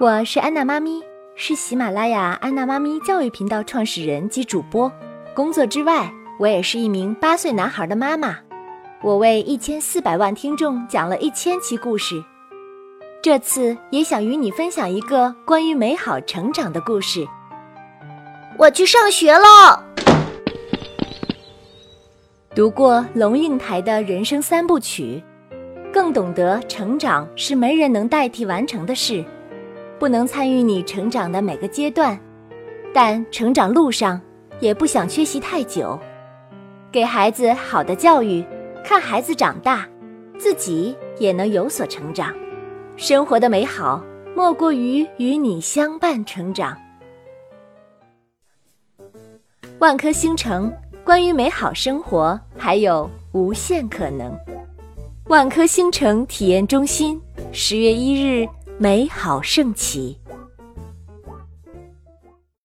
我是安娜妈咪，是喜马拉雅安娜妈咪教育频道创始人及主播。工作之外，我也是一名八岁男孩的妈妈。我为一千四百万听众讲了一千期故事，这次也想与你分享一个关于美好成长的故事。我去上学了。读过龙应台的人生三部曲，更懂得成长是没人能代替完成的事，不能参与你成长的每个阶段，但成长路上也不想缺席太久，给孩子好的教育，看孩子长大，自己也能有所成长。生活的美好莫过于与你相伴成长。万科星城。关于美好生活，还有无限可能。万科星城体验中心，十月一日，美好盛起。